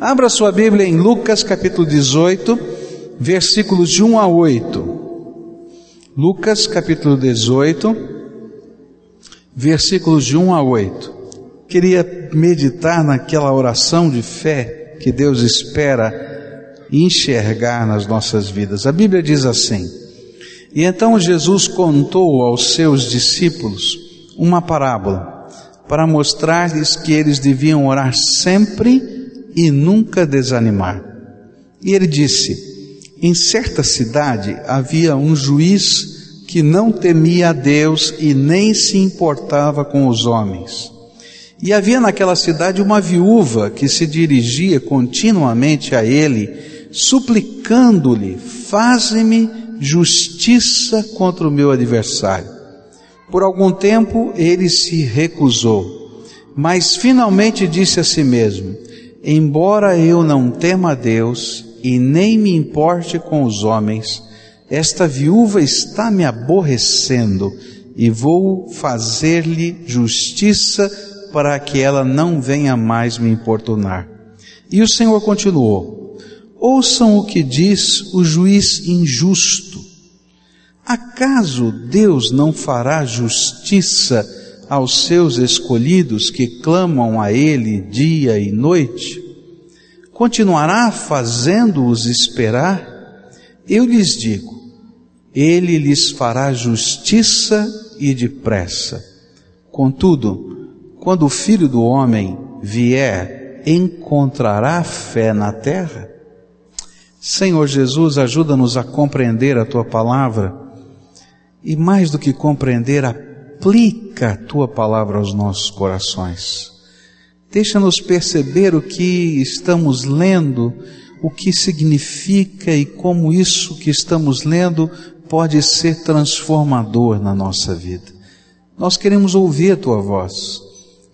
Abra sua Bíblia em Lucas capítulo 18, versículos de 1 a 8. Lucas capítulo 18, versículos de 1 a 8. Queria meditar naquela oração de fé que Deus espera enxergar nas nossas vidas. A Bíblia diz assim: E então Jesus contou aos seus discípulos uma parábola para mostrar-lhes que eles deviam orar sempre e nunca desanimar. E ele disse: Em certa cidade havia um juiz que não temia a Deus e nem se importava com os homens. E havia naquela cidade uma viúva que se dirigia continuamente a ele, suplicando-lhe: Faze-me justiça contra o meu adversário. Por algum tempo ele se recusou, mas finalmente disse a si mesmo: Embora eu não tema a Deus e nem me importe com os homens, esta viúva está me aborrecendo e vou fazer-lhe justiça para que ela não venha mais me importunar. E o Senhor continuou: Ouçam o que diz o juiz injusto. Acaso Deus não fará justiça aos seus escolhidos que clamam a Ele dia e noite? Continuará fazendo-os esperar? Eu lhes digo, ele lhes fará justiça e depressa. Contudo, quando o filho do homem vier, encontrará fé na terra? Senhor Jesus, ajuda-nos a compreender a tua palavra e, mais do que compreender, aplica a tua palavra aos nossos corações. Deixa-nos perceber o que estamos lendo, o que significa e como isso que estamos lendo pode ser transformador na nossa vida. Nós queremos ouvir a tua voz.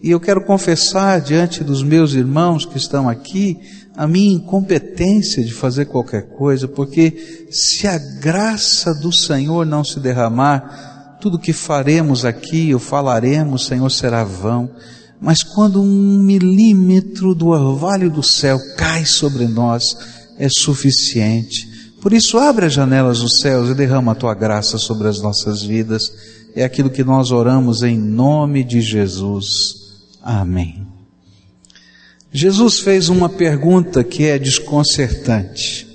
E eu quero confessar diante dos meus irmãos que estão aqui a minha incompetência de fazer qualquer coisa, porque se a graça do Senhor não se derramar, tudo que faremos aqui ou falaremos, Senhor, será vão. Mas quando um milímetro do orvalho do céu cai sobre nós, é suficiente por isso, abre as janelas dos céus e derrama a tua graça sobre as nossas vidas. É aquilo que nós oramos em nome de Jesus. Amém. Jesus fez uma pergunta que é desconcertante.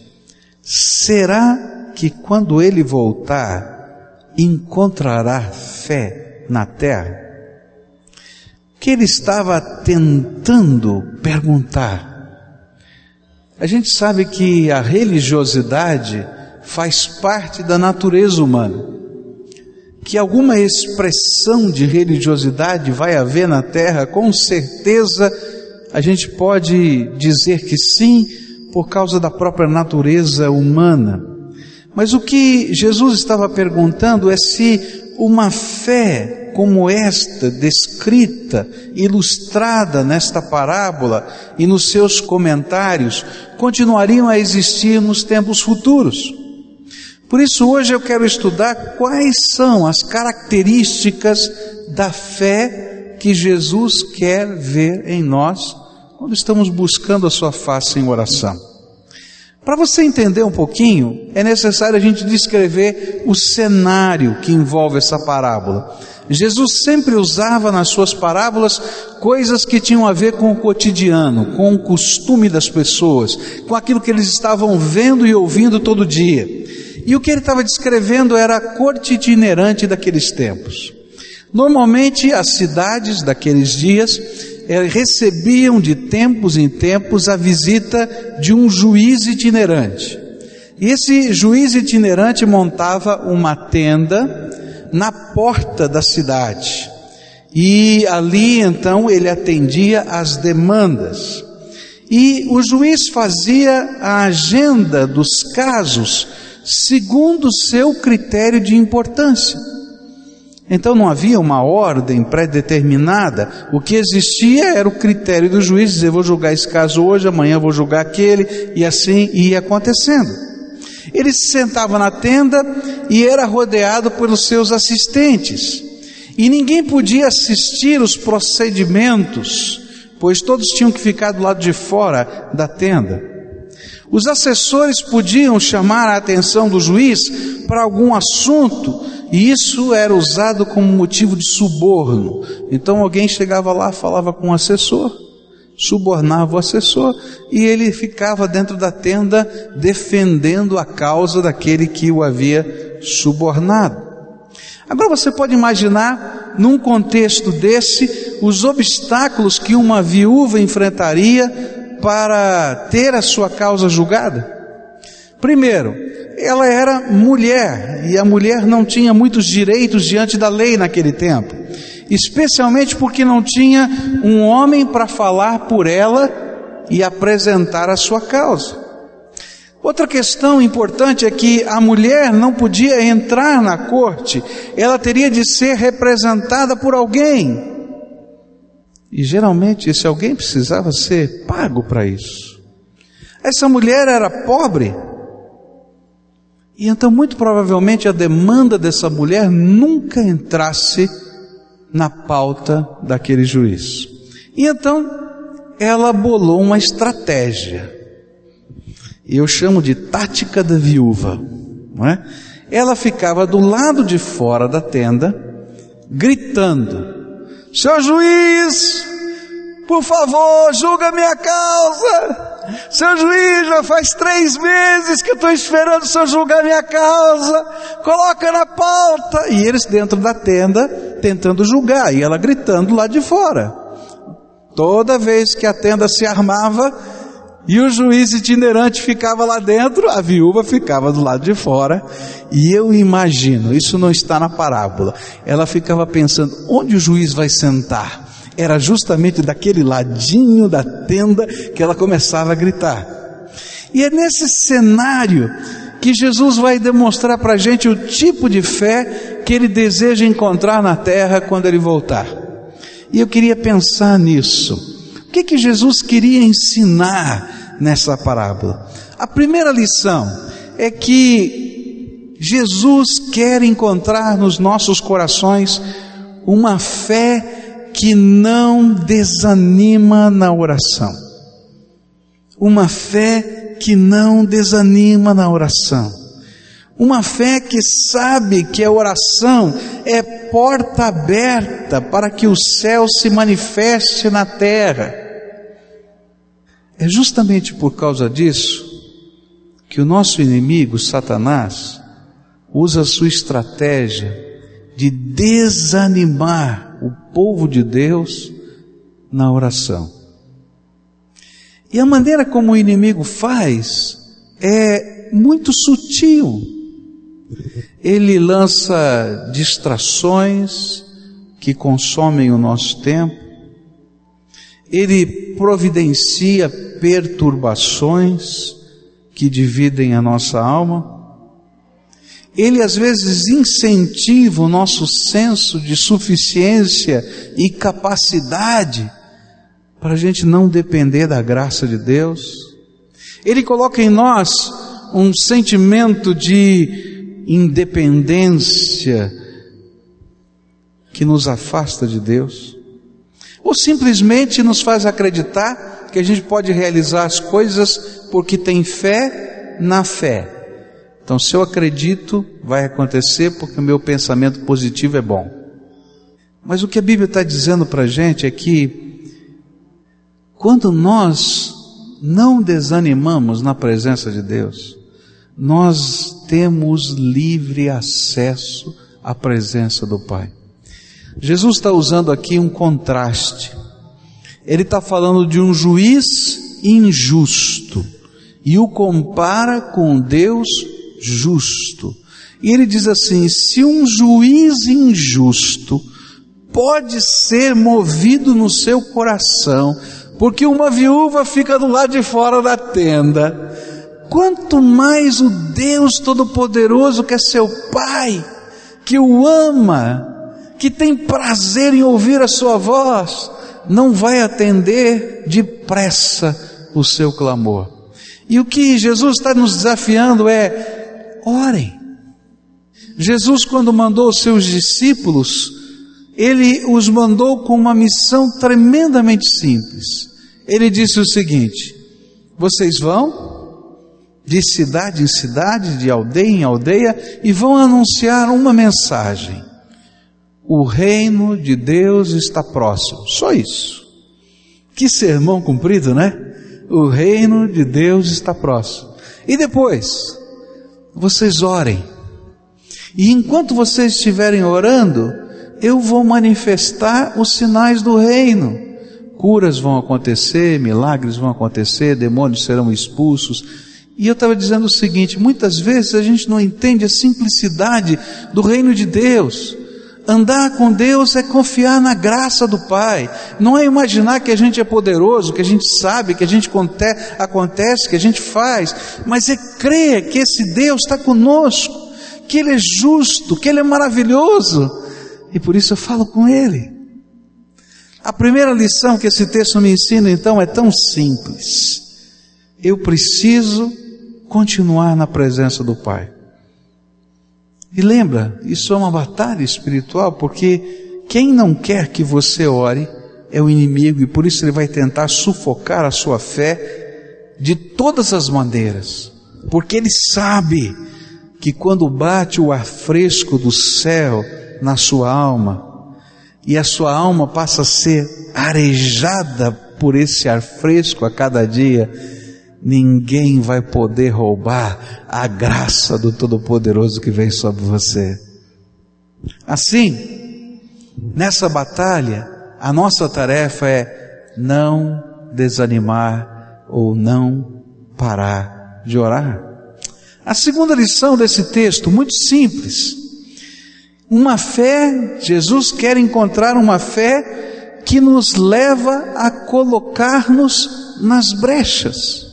Será que quando ele voltar, encontrará fé na terra? Que ele estava tentando perguntar? A gente sabe que a religiosidade faz parte da natureza humana. Que alguma expressão de religiosidade vai haver na terra, com certeza a gente pode dizer que sim, por causa da própria natureza humana. Mas o que Jesus estava perguntando é se uma fé como esta, descrita, ilustrada nesta parábola e nos seus comentários, continuariam a existir nos tempos futuros. Por isso, hoje eu quero estudar quais são as características da fé que Jesus quer ver em nós quando estamos buscando a Sua face em oração. Para você entender um pouquinho, é necessário a gente descrever o cenário que envolve essa parábola. Jesus sempre usava nas suas parábolas coisas que tinham a ver com o cotidiano, com o costume das pessoas, com aquilo que eles estavam vendo e ouvindo todo dia. E o que ele estava descrevendo era a corte itinerante daqueles tempos. Normalmente as cidades daqueles dias recebiam de tempos em tempos a visita de um juiz itinerante. E esse juiz itinerante montava uma tenda na porta da cidade. E ali então ele atendia às demandas. E o juiz fazia a agenda dos casos segundo o seu critério de importância. Então não havia uma ordem pré-determinada. O que existia era o critério do juiz dizer: vou julgar esse caso hoje, amanhã vou julgar aquele, e assim ia acontecendo. Ele se sentava na tenda e era rodeado pelos seus assistentes. E ninguém podia assistir os procedimentos pois todos tinham que ficar do lado de fora da tenda. Os assessores podiam chamar a atenção do juiz para algum assunto, e isso era usado como motivo de suborno. Então alguém chegava lá, falava com o assessor, subornava o assessor, e ele ficava dentro da tenda defendendo a causa daquele que o havia subornado. Agora você pode imaginar, num contexto desse, os obstáculos que uma viúva enfrentaria para ter a sua causa julgada? Primeiro, ela era mulher e a mulher não tinha muitos direitos diante da lei naquele tempo, especialmente porque não tinha um homem para falar por ela e apresentar a sua causa. Outra questão importante é que a mulher não podia entrar na corte, ela teria de ser representada por alguém. E geralmente esse alguém precisava ser pago para isso. Essa mulher era pobre. E então, muito provavelmente, a demanda dessa mulher nunca entrasse na pauta daquele juiz. E então, ela bolou uma estratégia. E eu chamo de tática da viúva. Não é? Ela ficava do lado de fora da tenda, gritando: Senhor juiz, por favor, julga minha causa. Seu juiz, já faz três meses que eu estou esperando o senhor julgar minha causa. Coloca na pauta. E eles dentro da tenda tentando julgar. E ela gritando lá de fora. Toda vez que a tenda se armava e o juiz itinerante ficava lá dentro, a viúva ficava do lado de fora. E eu imagino, isso não está na parábola. Ela ficava pensando: onde o juiz vai sentar? era justamente daquele ladinho da tenda que ela começava a gritar. E é nesse cenário que Jesus vai demonstrar para a gente o tipo de fé que ele deseja encontrar na terra quando ele voltar. E eu queria pensar nisso. O que, que Jesus queria ensinar nessa parábola? A primeira lição é que Jesus quer encontrar nos nossos corações uma fé que não desanima na oração. Uma fé que não desanima na oração. Uma fé que sabe que a oração é porta aberta para que o céu se manifeste na terra. É justamente por causa disso que o nosso inimigo, Satanás, usa a sua estratégia de desanimar o povo de Deus na oração. E a maneira como o inimigo faz é muito sutil. Ele lança distrações que consomem o nosso tempo, ele providencia perturbações que dividem a nossa alma, ele às vezes incentiva o nosso senso de suficiência e capacidade para a gente não depender da graça de Deus. Ele coloca em nós um sentimento de independência que nos afasta de Deus, ou simplesmente nos faz acreditar que a gente pode realizar as coisas porque tem fé na fé. Então, se eu acredito, vai acontecer porque o meu pensamento positivo é bom. Mas o que a Bíblia está dizendo para a gente é que, quando nós não desanimamos na presença de Deus, nós temos livre acesso à presença do Pai. Jesus está usando aqui um contraste. Ele está falando de um juiz injusto e o compara com Deus justo. E ele diz assim: se um juiz injusto pode ser movido no seu coração, porque uma viúva fica do lado de fora da tenda, quanto mais o Deus Todo-Poderoso, que é seu Pai, que o ama, que tem prazer em ouvir a sua voz, não vai atender depressa o seu clamor. E o que Jesus está nos desafiando é Orem. Jesus, quando mandou os seus discípulos, ele os mandou com uma missão tremendamente simples. Ele disse o seguinte: vocês vão de cidade em cidade, de aldeia em aldeia, e vão anunciar uma mensagem. O reino de Deus está próximo. Só isso. Que sermão cumprido, né? O reino de Deus está próximo. E depois, vocês orem. E enquanto vocês estiverem orando, eu vou manifestar os sinais do reino. Curas vão acontecer, milagres vão acontecer, demônios serão expulsos. E eu estava dizendo o seguinte: muitas vezes a gente não entende a simplicidade do reino de Deus. Andar com Deus é confiar na graça do Pai, não é imaginar que a gente é poderoso, que a gente sabe, que a gente acontece, que a gente faz, mas é crer que esse Deus está conosco, que Ele é justo, que Ele é maravilhoso, e por isso eu falo com Ele. A primeira lição que esse texto me ensina então é tão simples. Eu preciso continuar na presença do Pai. E lembra, isso é uma batalha espiritual, porque quem não quer que você ore é o inimigo, e por isso ele vai tentar sufocar a sua fé de todas as maneiras, porque ele sabe que quando bate o ar fresco do céu, na sua alma e a sua alma passa a ser arejada por esse ar fresco a cada dia, ninguém vai poder roubar a graça do Todo-Poderoso que vem sobre você. Assim, nessa batalha, a nossa tarefa é não desanimar ou não parar de orar. A segunda lição desse texto, muito simples, uma fé, Jesus quer encontrar uma fé que nos leva a colocar-nos nas brechas.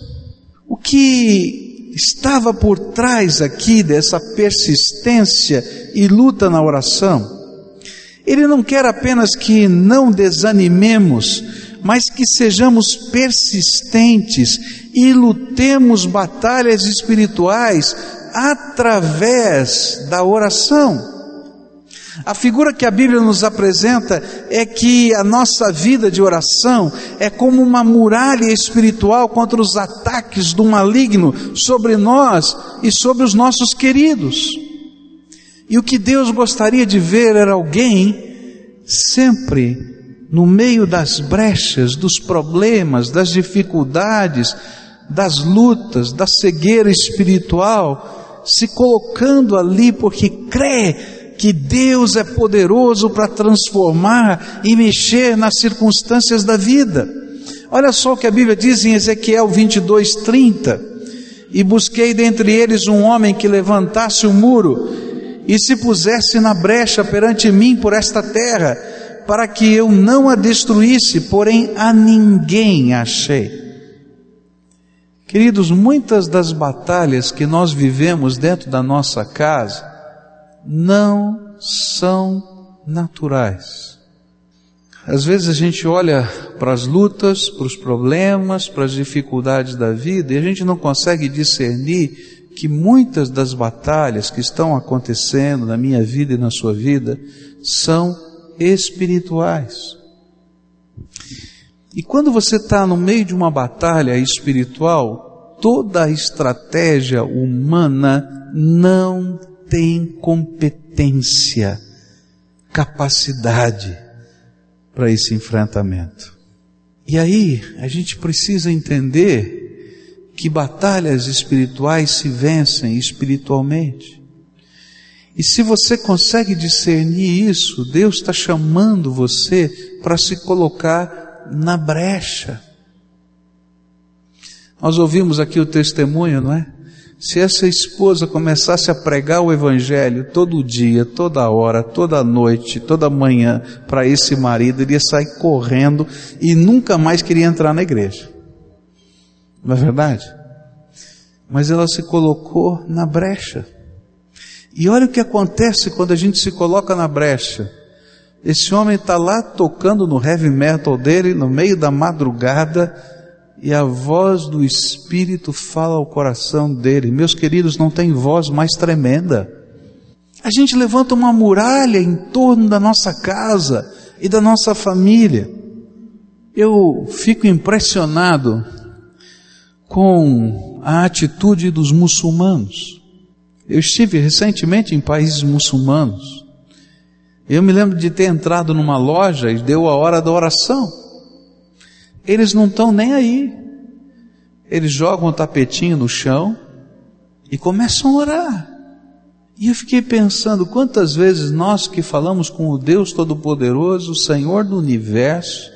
Que estava por trás aqui dessa persistência e luta na oração? Ele não quer apenas que não desanimemos, mas que sejamos persistentes e lutemos batalhas espirituais através da oração. A figura que a Bíblia nos apresenta é que a nossa vida de oração é como uma muralha espiritual contra os ataques do maligno sobre nós e sobre os nossos queridos. E o que Deus gostaria de ver era alguém sempre no meio das brechas, dos problemas, das dificuldades, das lutas, da cegueira espiritual, se colocando ali porque crê que Deus é poderoso para transformar e mexer nas circunstâncias da vida. Olha só o que a Bíblia diz em Ezequiel 22, 30. E busquei dentre eles um homem que levantasse o um muro e se pusesse na brecha perante mim por esta terra, para que eu não a destruísse, porém a ninguém achei. Queridos, muitas das batalhas que nós vivemos dentro da nossa casa, não são naturais. Às vezes a gente olha para as lutas, para os problemas, para as dificuldades da vida e a gente não consegue discernir que muitas das batalhas que estão acontecendo na minha vida e na sua vida são espirituais. E quando você está no meio de uma batalha espiritual, toda a estratégia humana não tem competência, capacidade para esse enfrentamento. E aí, a gente precisa entender que batalhas espirituais se vencem espiritualmente. E se você consegue discernir isso, Deus está chamando você para se colocar na brecha. Nós ouvimos aqui o testemunho, não é? Se essa esposa começasse a pregar o Evangelho todo dia, toda hora, toda noite, toda manhã para esse marido, ele ia sair correndo e nunca mais queria entrar na igreja. Não é verdade? Mas ela se colocou na brecha. E olha o que acontece quando a gente se coloca na brecha. Esse homem está lá tocando no heavy metal dele no meio da madrugada e a voz do Espírito fala ao coração dele. Meus queridos, não tem voz mais tremenda. A gente levanta uma muralha em torno da nossa casa e da nossa família. Eu fico impressionado com a atitude dos muçulmanos. Eu estive recentemente em países muçulmanos. Eu me lembro de ter entrado numa loja e deu a hora da oração. Eles não estão nem aí. Eles jogam o tapetinho no chão e começam a orar. E eu fiquei pensando quantas vezes nós que falamos com o Deus Todo-Poderoso, o Senhor do Universo,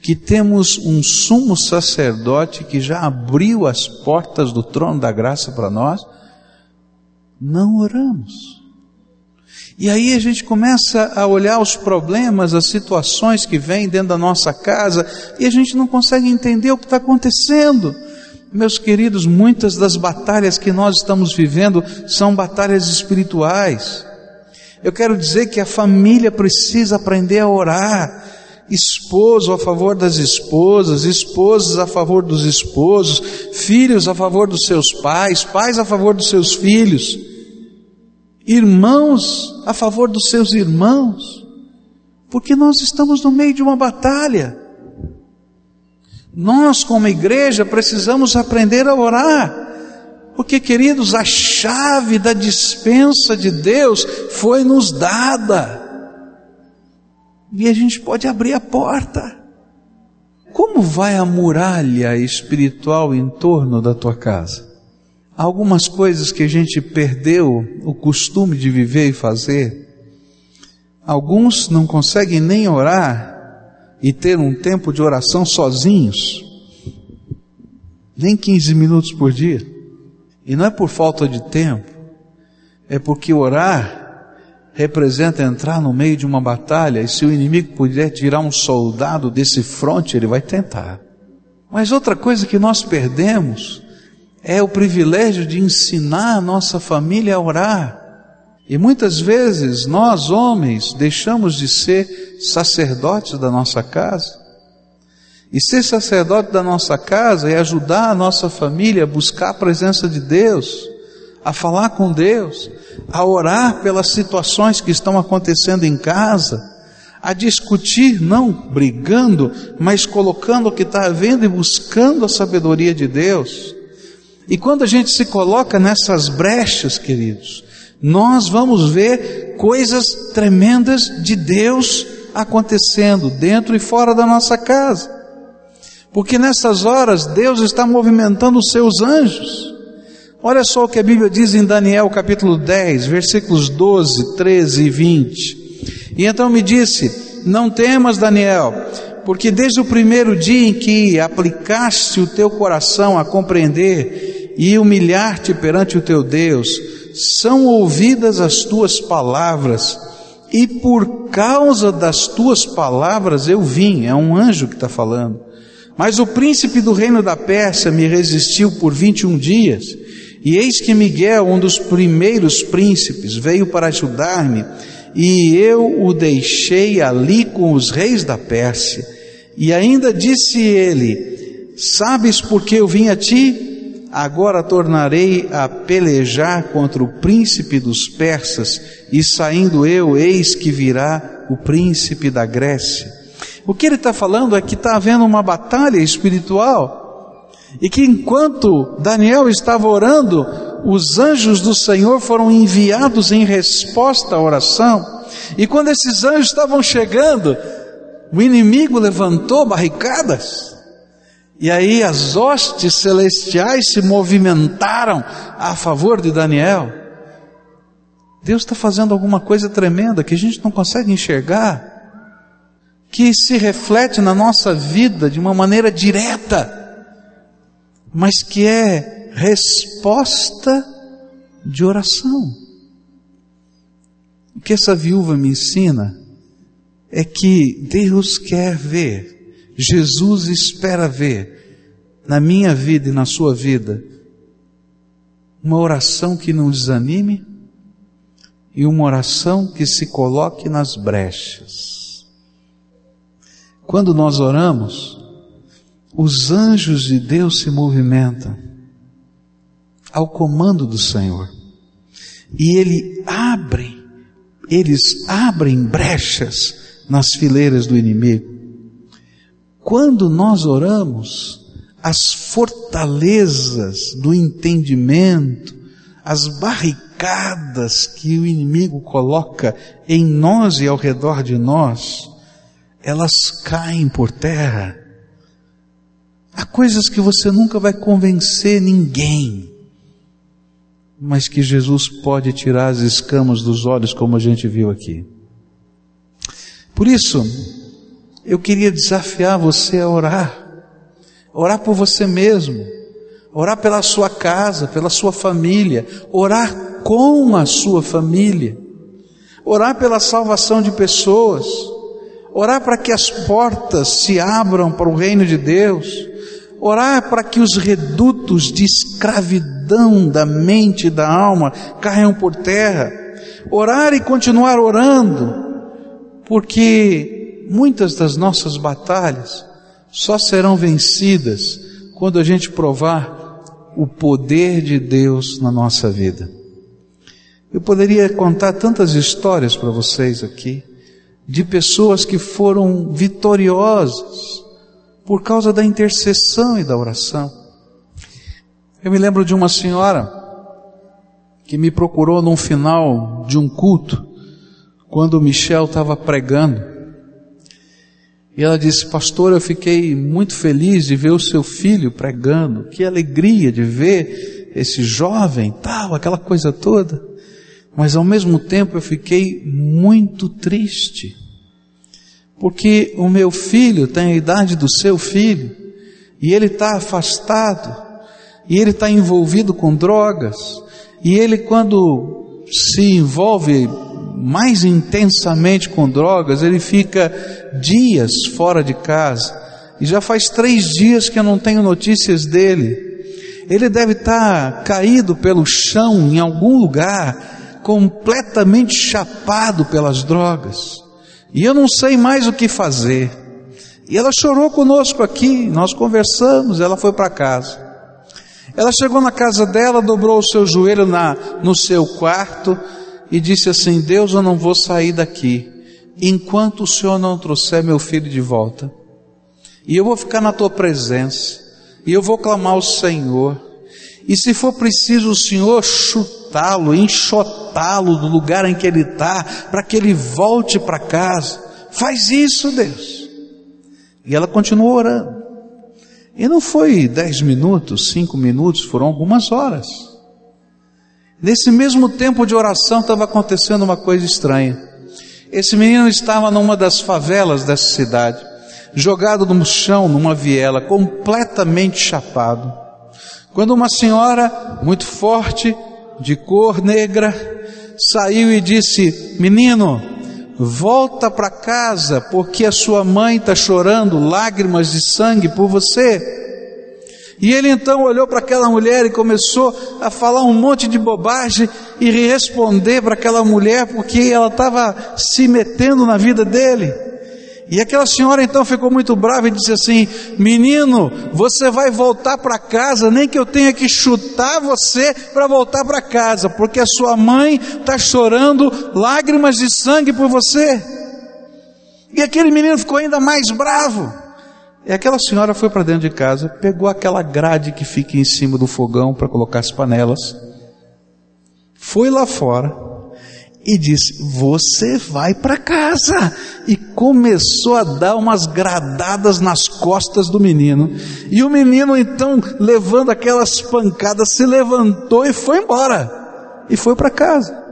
que temos um sumo sacerdote que já abriu as portas do trono da graça para nós, não oramos. E aí a gente começa a olhar os problemas, as situações que vêm dentro da nossa casa, e a gente não consegue entender o que está acontecendo. Meus queridos, muitas das batalhas que nós estamos vivendo são batalhas espirituais. Eu quero dizer que a família precisa aprender a orar. Esposo a favor das esposas, esposas a favor dos esposos, filhos a favor dos seus pais, pais a favor dos seus filhos, irmãos a favor dos seus irmãos, porque nós estamos no meio de uma batalha. Nós, como igreja, precisamos aprender a orar. Porque, queridos, a chave da dispensa de Deus foi nos dada. E a gente pode abrir a porta. Como vai a muralha espiritual em torno da tua casa? Algumas coisas que a gente perdeu o costume de viver e fazer. Alguns não conseguem nem orar e ter um tempo de oração sozinhos, nem 15 minutos por dia. E não é por falta de tempo, é porque orar representa entrar no meio de uma batalha, e se o inimigo puder tirar um soldado desse fronte, ele vai tentar. Mas outra coisa que nós perdemos é o privilégio de ensinar a nossa família a orar. E muitas vezes nós, homens, deixamos de ser sacerdotes da nossa casa. E ser sacerdote da nossa casa é ajudar a nossa família a buscar a presença de Deus, a falar com Deus, a orar pelas situações que estão acontecendo em casa, a discutir, não brigando, mas colocando o que está havendo e buscando a sabedoria de Deus. E quando a gente se coloca nessas brechas, queridos, nós vamos ver coisas tremendas de Deus acontecendo dentro e fora da nossa casa. Porque nessas horas Deus está movimentando os seus anjos. Olha só o que a Bíblia diz em Daniel capítulo 10, versículos 12, 13 e 20. E então me disse: Não temas, Daniel, porque desde o primeiro dia em que aplicaste o teu coração a compreender e humilhar-te perante o teu Deus, são ouvidas as tuas palavras, e por causa das tuas palavras eu vim. É um anjo que está falando. Mas o príncipe do reino da Pérsia me resistiu por 21 dias, e eis que Miguel, um dos primeiros príncipes, veio para ajudar-me, e eu o deixei ali com os reis da Pérsia. E ainda disse ele: Sabes por que eu vim a ti? Agora tornarei a pelejar contra o príncipe dos persas, e saindo eu, eis que virá o príncipe da Grécia. O que ele está falando é que está havendo uma batalha espiritual, e que enquanto Daniel estava orando, os anjos do Senhor foram enviados em resposta à oração, e quando esses anjos estavam chegando, o inimigo levantou barricadas, e aí as hostes celestiais se movimentaram a favor de Daniel. Deus está fazendo alguma coisa tremenda que a gente não consegue enxergar, que se reflete na nossa vida de uma maneira direta, mas que é resposta de oração. O que essa viúva me ensina é que Deus quer ver Jesus espera ver na minha vida e na sua vida uma oração que não desanime e uma oração que se coloque nas brechas. Quando nós oramos, os anjos de Deus se movimentam ao comando do Senhor e ele abre eles abrem brechas nas fileiras do inimigo. Quando nós oramos, as fortalezas do entendimento, as barricadas que o inimigo coloca em nós e ao redor de nós, elas caem por terra. Há coisas que você nunca vai convencer ninguém, mas que Jesus pode tirar as escamas dos olhos, como a gente viu aqui. Por isso, eu queria desafiar você a orar, orar por você mesmo, orar pela sua casa, pela sua família, orar com a sua família, orar pela salvação de pessoas, orar para que as portas se abram para o reino de Deus, orar para que os redutos de escravidão da mente e da alma caiam por terra, orar e continuar orando, porque muitas das nossas batalhas só serão vencidas quando a gente provar o poder de Deus na nossa vida. Eu poderia contar tantas histórias para vocês aqui, de pessoas que foram vitoriosas por causa da intercessão e da oração. Eu me lembro de uma senhora que me procurou num final de um culto, quando o Michel estava pregando. E ela disse: Pastor, eu fiquei muito feliz de ver o seu filho pregando. Que alegria de ver esse jovem, tal, aquela coisa toda mas ao mesmo tempo eu fiquei muito triste, porque o meu filho tem a idade do seu filho, e ele está afastado, e ele está envolvido com drogas, e ele quando se envolve mais intensamente com drogas, ele fica dias fora de casa, e já faz três dias que eu não tenho notícias dele. Ele deve estar caído pelo chão em algum lugar, completamente chapado pelas drogas, e eu não sei mais o que fazer. E ela chorou conosco aqui, nós conversamos, ela foi para casa. Ela chegou na casa dela, dobrou o seu joelho na, no seu quarto e disse assim: Deus, eu não vou sair daqui enquanto o Senhor não trouxer meu filho de volta. E eu vou ficar na tua presença, e eu vou clamar ao Senhor. E se for preciso o Senhor chutá-lo, enxotá-lo do lugar em que ele está, para que ele volte para casa, faz isso, Deus. E ela continuou orando. E não foi dez minutos, cinco minutos, foram algumas horas. Nesse mesmo tempo de oração estava acontecendo uma coisa estranha. Esse menino estava numa das favelas dessa cidade, jogado no chão, numa viela, completamente chapado. Quando uma senhora muito forte, de cor negra, saiu e disse: Menino, volta para casa, porque a sua mãe está chorando lágrimas de sangue por você. E ele então olhou para aquela mulher e começou a falar um monte de bobagem e responder para aquela mulher porque ela estava se metendo na vida dele. E aquela senhora então ficou muito brava e disse assim: Menino, você vai voltar para casa, nem que eu tenha que chutar você para voltar para casa, porque a sua mãe está chorando lágrimas de sangue por você. E aquele menino ficou ainda mais bravo. E aquela senhora foi para dentro de casa, pegou aquela grade que fica em cima do fogão para colocar as panelas, foi lá fora, e disse: Você vai para casa. E começou a dar umas gradadas nas costas do menino. E o menino, então, levando aquelas pancadas, se levantou e foi embora. E foi para casa.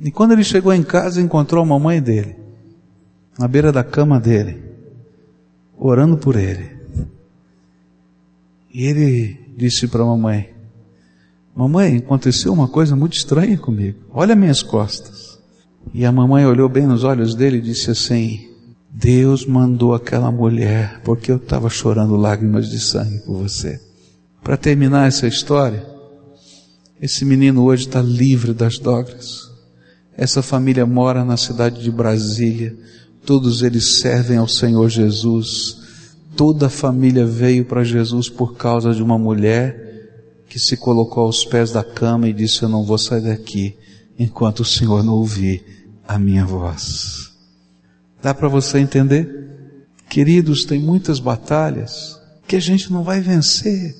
E quando ele chegou em casa, encontrou a mamãe dele, na beira da cama dele, orando por ele. E ele disse para a mamãe: Mamãe, aconteceu uma coisa muito estranha comigo. Olha minhas costas. E a mamãe olhou bem nos olhos dele e disse assim: Deus mandou aquela mulher porque eu estava chorando lágrimas de sangue por você. Para terminar essa história, esse menino hoje está livre das drogas. Essa família mora na cidade de Brasília. Todos eles servem ao Senhor Jesus. Toda a família veio para Jesus por causa de uma mulher que se colocou aos pés da cama e disse: Eu não vou sair daqui enquanto o Senhor não ouvir a minha voz. Dá para você entender? Queridos, tem muitas batalhas que a gente não vai vencer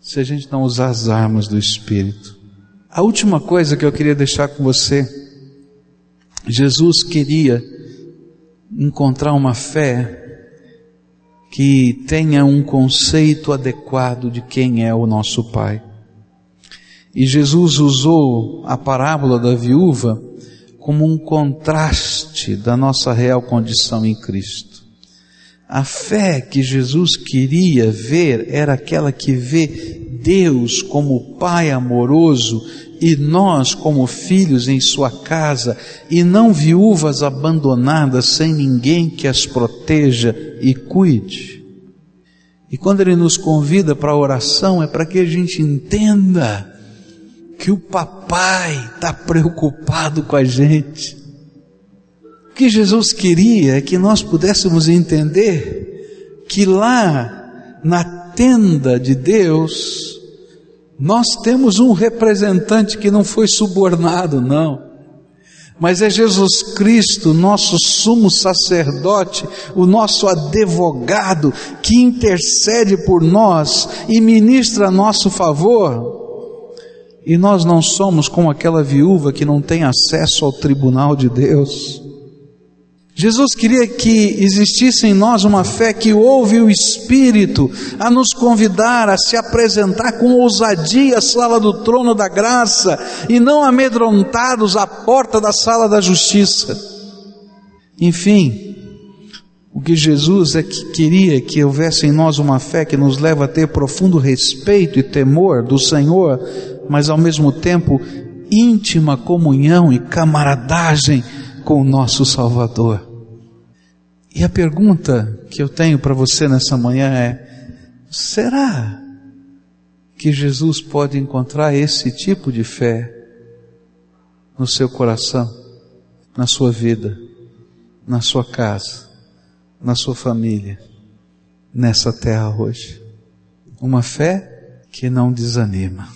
se a gente não usar as armas do Espírito. A última coisa que eu queria deixar com você, Jesus queria encontrar uma fé que tenha um conceito adequado de quem é o nosso Pai. E Jesus usou a parábola da viúva como um contraste da nossa real condição em Cristo. A fé que Jesus queria ver era aquela que vê Deus como Pai amoroso e nós como filhos em sua casa e não viúvas abandonadas sem ninguém que as proteja e cuide. E quando Ele nos convida para a oração é para que a gente entenda que o papai está preocupado com a gente. O que Jesus queria é que nós pudéssemos entender que lá na tenda de Deus, nós temos um representante que não foi subornado, não. Mas é Jesus Cristo, nosso sumo sacerdote, o nosso advogado, que intercede por nós e ministra a nosso favor. E nós não somos como aquela viúva que não tem acesso ao tribunal de Deus. Jesus queria que existisse em nós uma fé que ouve o Espírito a nos convidar a se apresentar com ousadia à sala do trono da graça e não amedrontados à porta da sala da justiça. Enfim, o que Jesus é que queria que houvesse em nós uma fé que nos leva a ter profundo respeito e temor do Senhor, mas ao mesmo tempo íntima comunhão e camaradagem com o nosso Salvador. E a pergunta que eu tenho para você nessa manhã é: será que Jesus pode encontrar esse tipo de fé no seu coração, na sua vida, na sua casa, na sua família, nessa terra hoje? Uma fé que não desanima,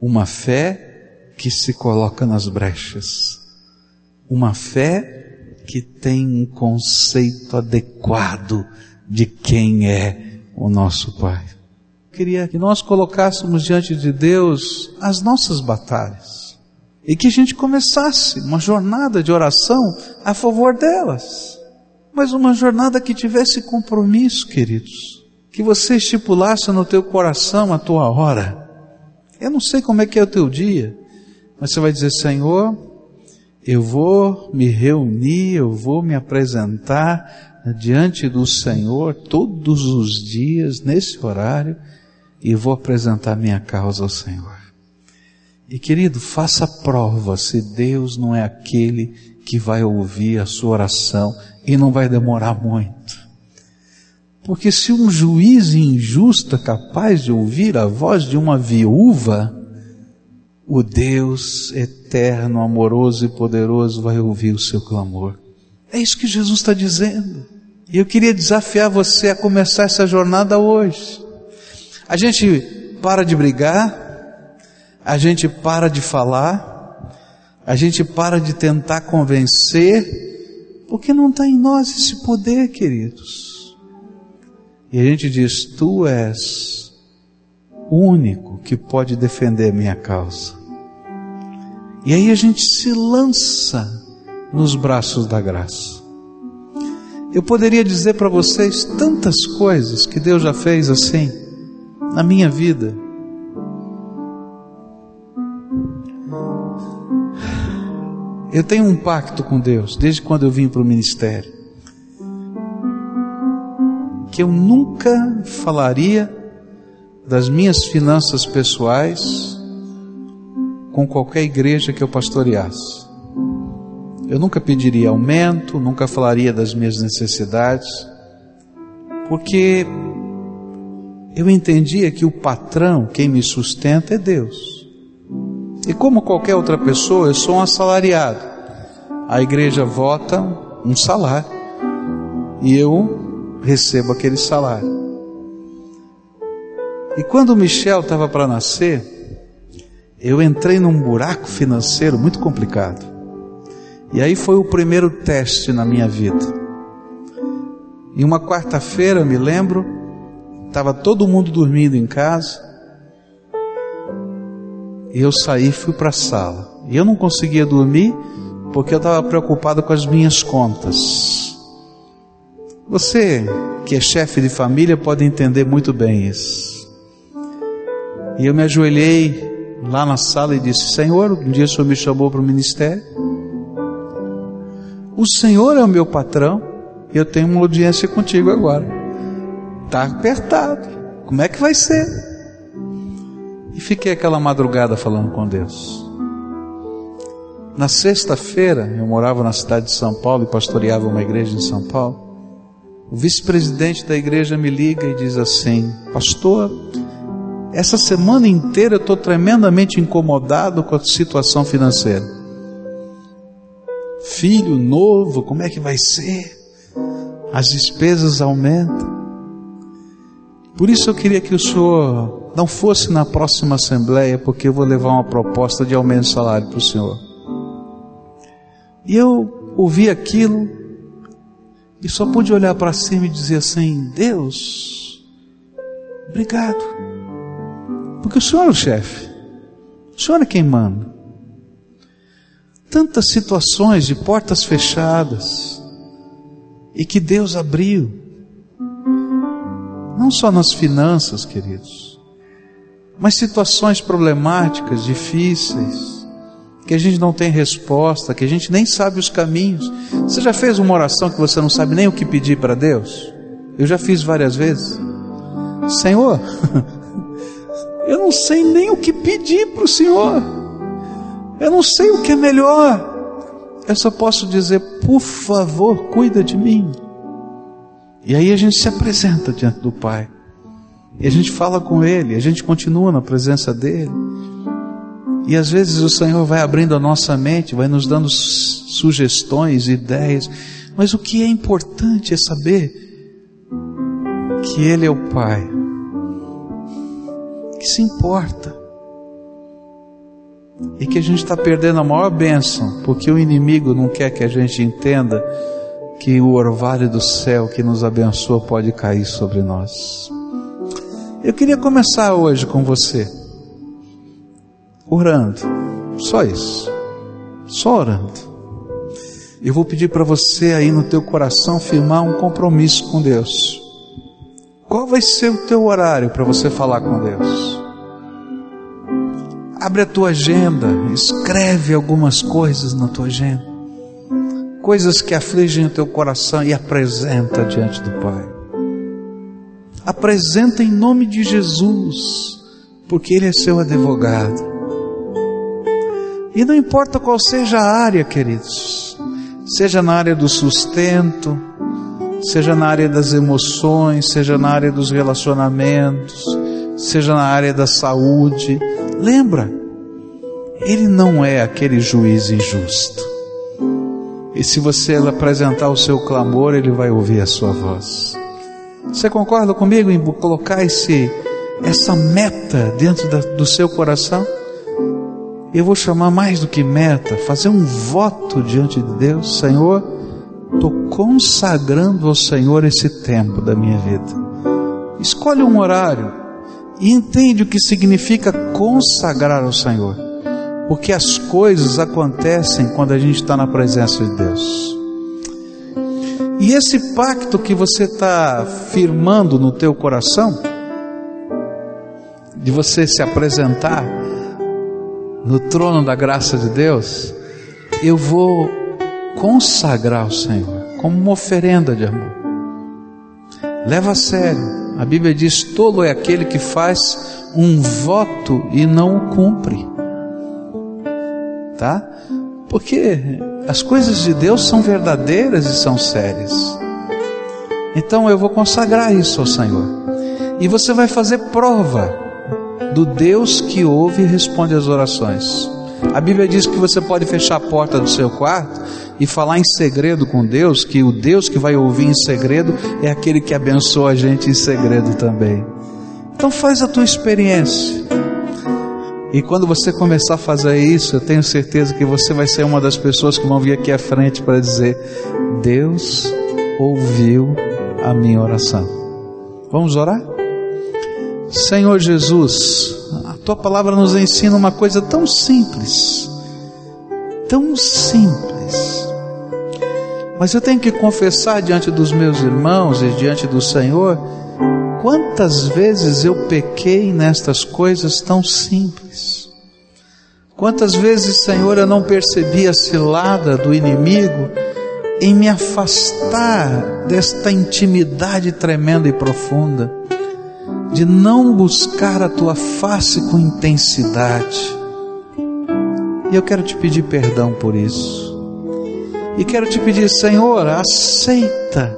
uma fé que se coloca nas brechas, uma fé que tem um conceito adequado de quem é o nosso Pai. Queria que nós colocássemos diante de Deus as nossas batalhas e que a gente começasse uma jornada de oração a favor delas, mas uma jornada que tivesse compromisso, queridos, que você estipulasse no teu coração a tua hora. Eu não sei como é que é o teu dia, mas você vai dizer, Senhor, eu vou me reunir, eu vou me apresentar diante do Senhor todos os dias, nesse horário, e vou apresentar minha causa ao Senhor. E querido, faça prova se Deus não é aquele que vai ouvir a sua oração e não vai demorar muito. Porque se um juiz injusto é capaz de ouvir a voz de uma viúva, o Deus eterno, amoroso e poderoso vai ouvir o seu clamor. É isso que Jesus está dizendo. E eu queria desafiar você a começar essa jornada hoje. A gente para de brigar, a gente para de falar, a gente para de tentar convencer, porque não está em nós esse poder, queridos. E a gente diz: Tu és único que pode defender a minha causa. E aí a gente se lança nos braços da graça. Eu poderia dizer para vocês tantas coisas que Deus já fez assim na minha vida. Eu tenho um pacto com Deus desde quando eu vim para o ministério. Que eu nunca falaria das minhas finanças pessoais com qualquer igreja que eu pastoreasse. Eu nunca pediria aumento, nunca falaria das minhas necessidades, porque eu entendia que o patrão, quem me sustenta, é Deus. E como qualquer outra pessoa, eu sou um assalariado. A igreja vota um salário e eu recebo aquele salário. E quando o Michel estava para nascer, eu entrei num buraco financeiro muito complicado. E aí foi o primeiro teste na minha vida. Em uma quarta-feira, me lembro, estava todo mundo dormindo em casa. E eu saí e fui para a sala. E eu não conseguia dormir porque eu estava preocupado com as minhas contas. Você, que é chefe de família, pode entender muito bem isso. E eu me ajoelhei lá na sala e disse: Senhor, um dia o Senhor me chamou para o ministério. O Senhor é o meu patrão e eu tenho uma audiência contigo agora. Está apertado. Como é que vai ser? E fiquei aquela madrugada falando com Deus. Na sexta-feira, eu morava na cidade de São Paulo e pastoreava uma igreja em São Paulo. O vice-presidente da igreja me liga e diz assim: Pastor, essa semana inteira eu estou tremendamente incomodado com a situação financeira. Filho novo, como é que vai ser? As despesas aumentam. Por isso eu queria que o senhor não fosse na próxima assembleia, porque eu vou levar uma proposta de aumento de salário para o senhor. E eu ouvi aquilo e só pude olhar para cima e dizer assim: Deus, obrigado. Porque o Senhor é o chefe. O Senhor é quem manda. Tantas situações de portas fechadas e que Deus abriu. Não só nas finanças, queridos, mas situações problemáticas, difíceis, que a gente não tem resposta, que a gente nem sabe os caminhos. Você já fez uma oração que você não sabe nem o que pedir para Deus? Eu já fiz várias vezes. Senhor, Eu não sei nem o que pedir para o Senhor. Eu não sei o que é melhor. Eu só posso dizer, por favor, cuida de mim. E aí a gente se apresenta diante do Pai. E a gente fala com Ele, a gente continua na presença dEle. E às vezes o Senhor vai abrindo a nossa mente, vai nos dando sugestões, ideias. Mas o que é importante é saber que Ele é o Pai que se importa. E que a gente está perdendo a maior bênção, porque o inimigo não quer que a gente entenda que o orvalho do céu que nos abençoa pode cair sobre nós. Eu queria começar hoje com você, orando, só isso, só orando. Eu vou pedir para você aí no teu coração firmar um compromisso com Deus. Qual vai ser o teu horário para você falar com Deus? Abre a tua agenda, escreve algumas coisas na tua agenda, coisas que afligem o teu coração e apresenta diante do Pai. Apresenta em nome de Jesus, porque Ele é seu advogado. E não importa qual seja a área, queridos, seja na área do sustento, seja na área das emoções, seja na área dos relacionamentos, seja na área da saúde. Lembra, Ele não é aquele juiz injusto. E se você apresentar o seu clamor, Ele vai ouvir a sua voz. Você concorda comigo em colocar esse, essa meta dentro da, do seu coração? Eu vou chamar mais do que meta, fazer um voto diante de Deus, Senhor estou consagrando ao Senhor esse tempo da minha vida. Escolhe um horário e entende o que significa consagrar ao Senhor, porque as coisas acontecem quando a gente está na presença de Deus. E esse pacto que você está firmando no teu coração, de você se apresentar no trono da graça de Deus, eu vou consagrar ao Senhor como uma oferenda de amor. Leva a sério. A Bíblia diz: tolo é aquele que faz um voto e não o cumpre. Tá? Porque as coisas de Deus são verdadeiras e são sérias. Então eu vou consagrar isso ao Senhor. E você vai fazer prova do Deus que ouve e responde às orações. A Bíblia diz que você pode fechar a porta do seu quarto e falar em segredo com Deus, que o Deus que vai ouvir em segredo é aquele que abençoa a gente em segredo também. Então faz a tua experiência. E quando você começar a fazer isso, eu tenho certeza que você vai ser uma das pessoas que vão vir aqui à frente para dizer: Deus ouviu a minha oração. Vamos orar? Senhor Jesus, tua palavra nos ensina uma coisa tão simples, tão simples. Mas eu tenho que confessar diante dos meus irmãos e diante do Senhor Quantas vezes eu pequei nestas coisas tão simples? Quantas vezes, Senhor, eu não percebi a cilada do inimigo em me afastar desta intimidade tremenda e profunda, de não buscar a tua face com intensidade. E eu quero te pedir perdão por isso. E quero te pedir, Senhor, aceita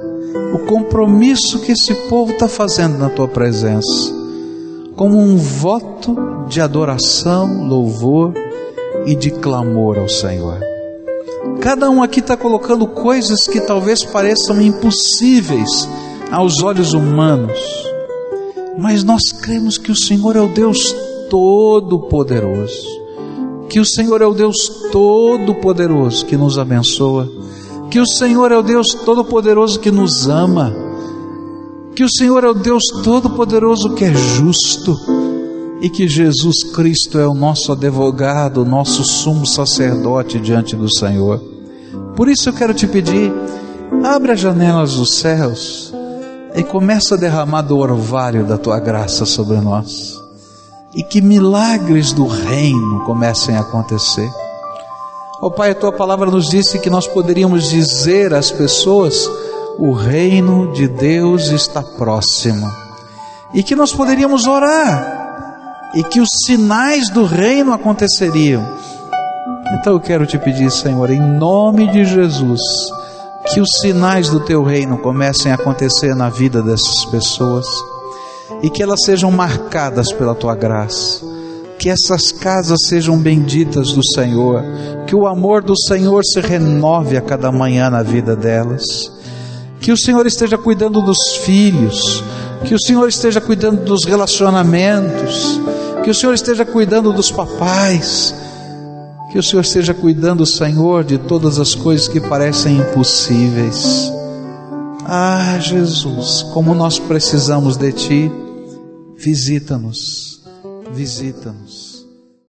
o compromisso que esse povo está fazendo na tua presença, como um voto de adoração, louvor e de clamor ao Senhor. Cada um aqui está colocando coisas que talvez pareçam impossíveis aos olhos humanos, mas nós cremos que o Senhor é o Deus Todo-Poderoso, que o Senhor é o Deus Todo-Poderoso que nos abençoa. Que o Senhor é o Deus Todo-Poderoso que nos ama, que o Senhor é o Deus Todo-Poderoso que é justo. E que Jesus Cristo é o nosso advogado, o nosso sumo sacerdote diante do Senhor. Por isso eu quero te pedir, abre as janelas dos céus e começa a derramar do orvalho da tua graça sobre nós. E que milagres do reino comecem a acontecer Ó oh, Pai, a tua palavra nos disse que nós poderíamos dizer às pessoas: o reino de Deus está próximo. E que nós poderíamos orar, e que os sinais do reino aconteceriam. Então eu quero te pedir, Senhor, em nome de Jesus, que os sinais do teu reino comecem a acontecer na vida dessas pessoas e que elas sejam marcadas pela tua graça. Que essas casas sejam benditas do Senhor, que o amor do Senhor se renove a cada manhã na vida delas, que o Senhor esteja cuidando dos filhos, que o Senhor esteja cuidando dos relacionamentos, que o Senhor esteja cuidando dos papais, que o Senhor esteja cuidando, Senhor, de todas as coisas que parecem impossíveis. Ah, Jesus, como nós precisamos de Ti, visita-nos visita-nos.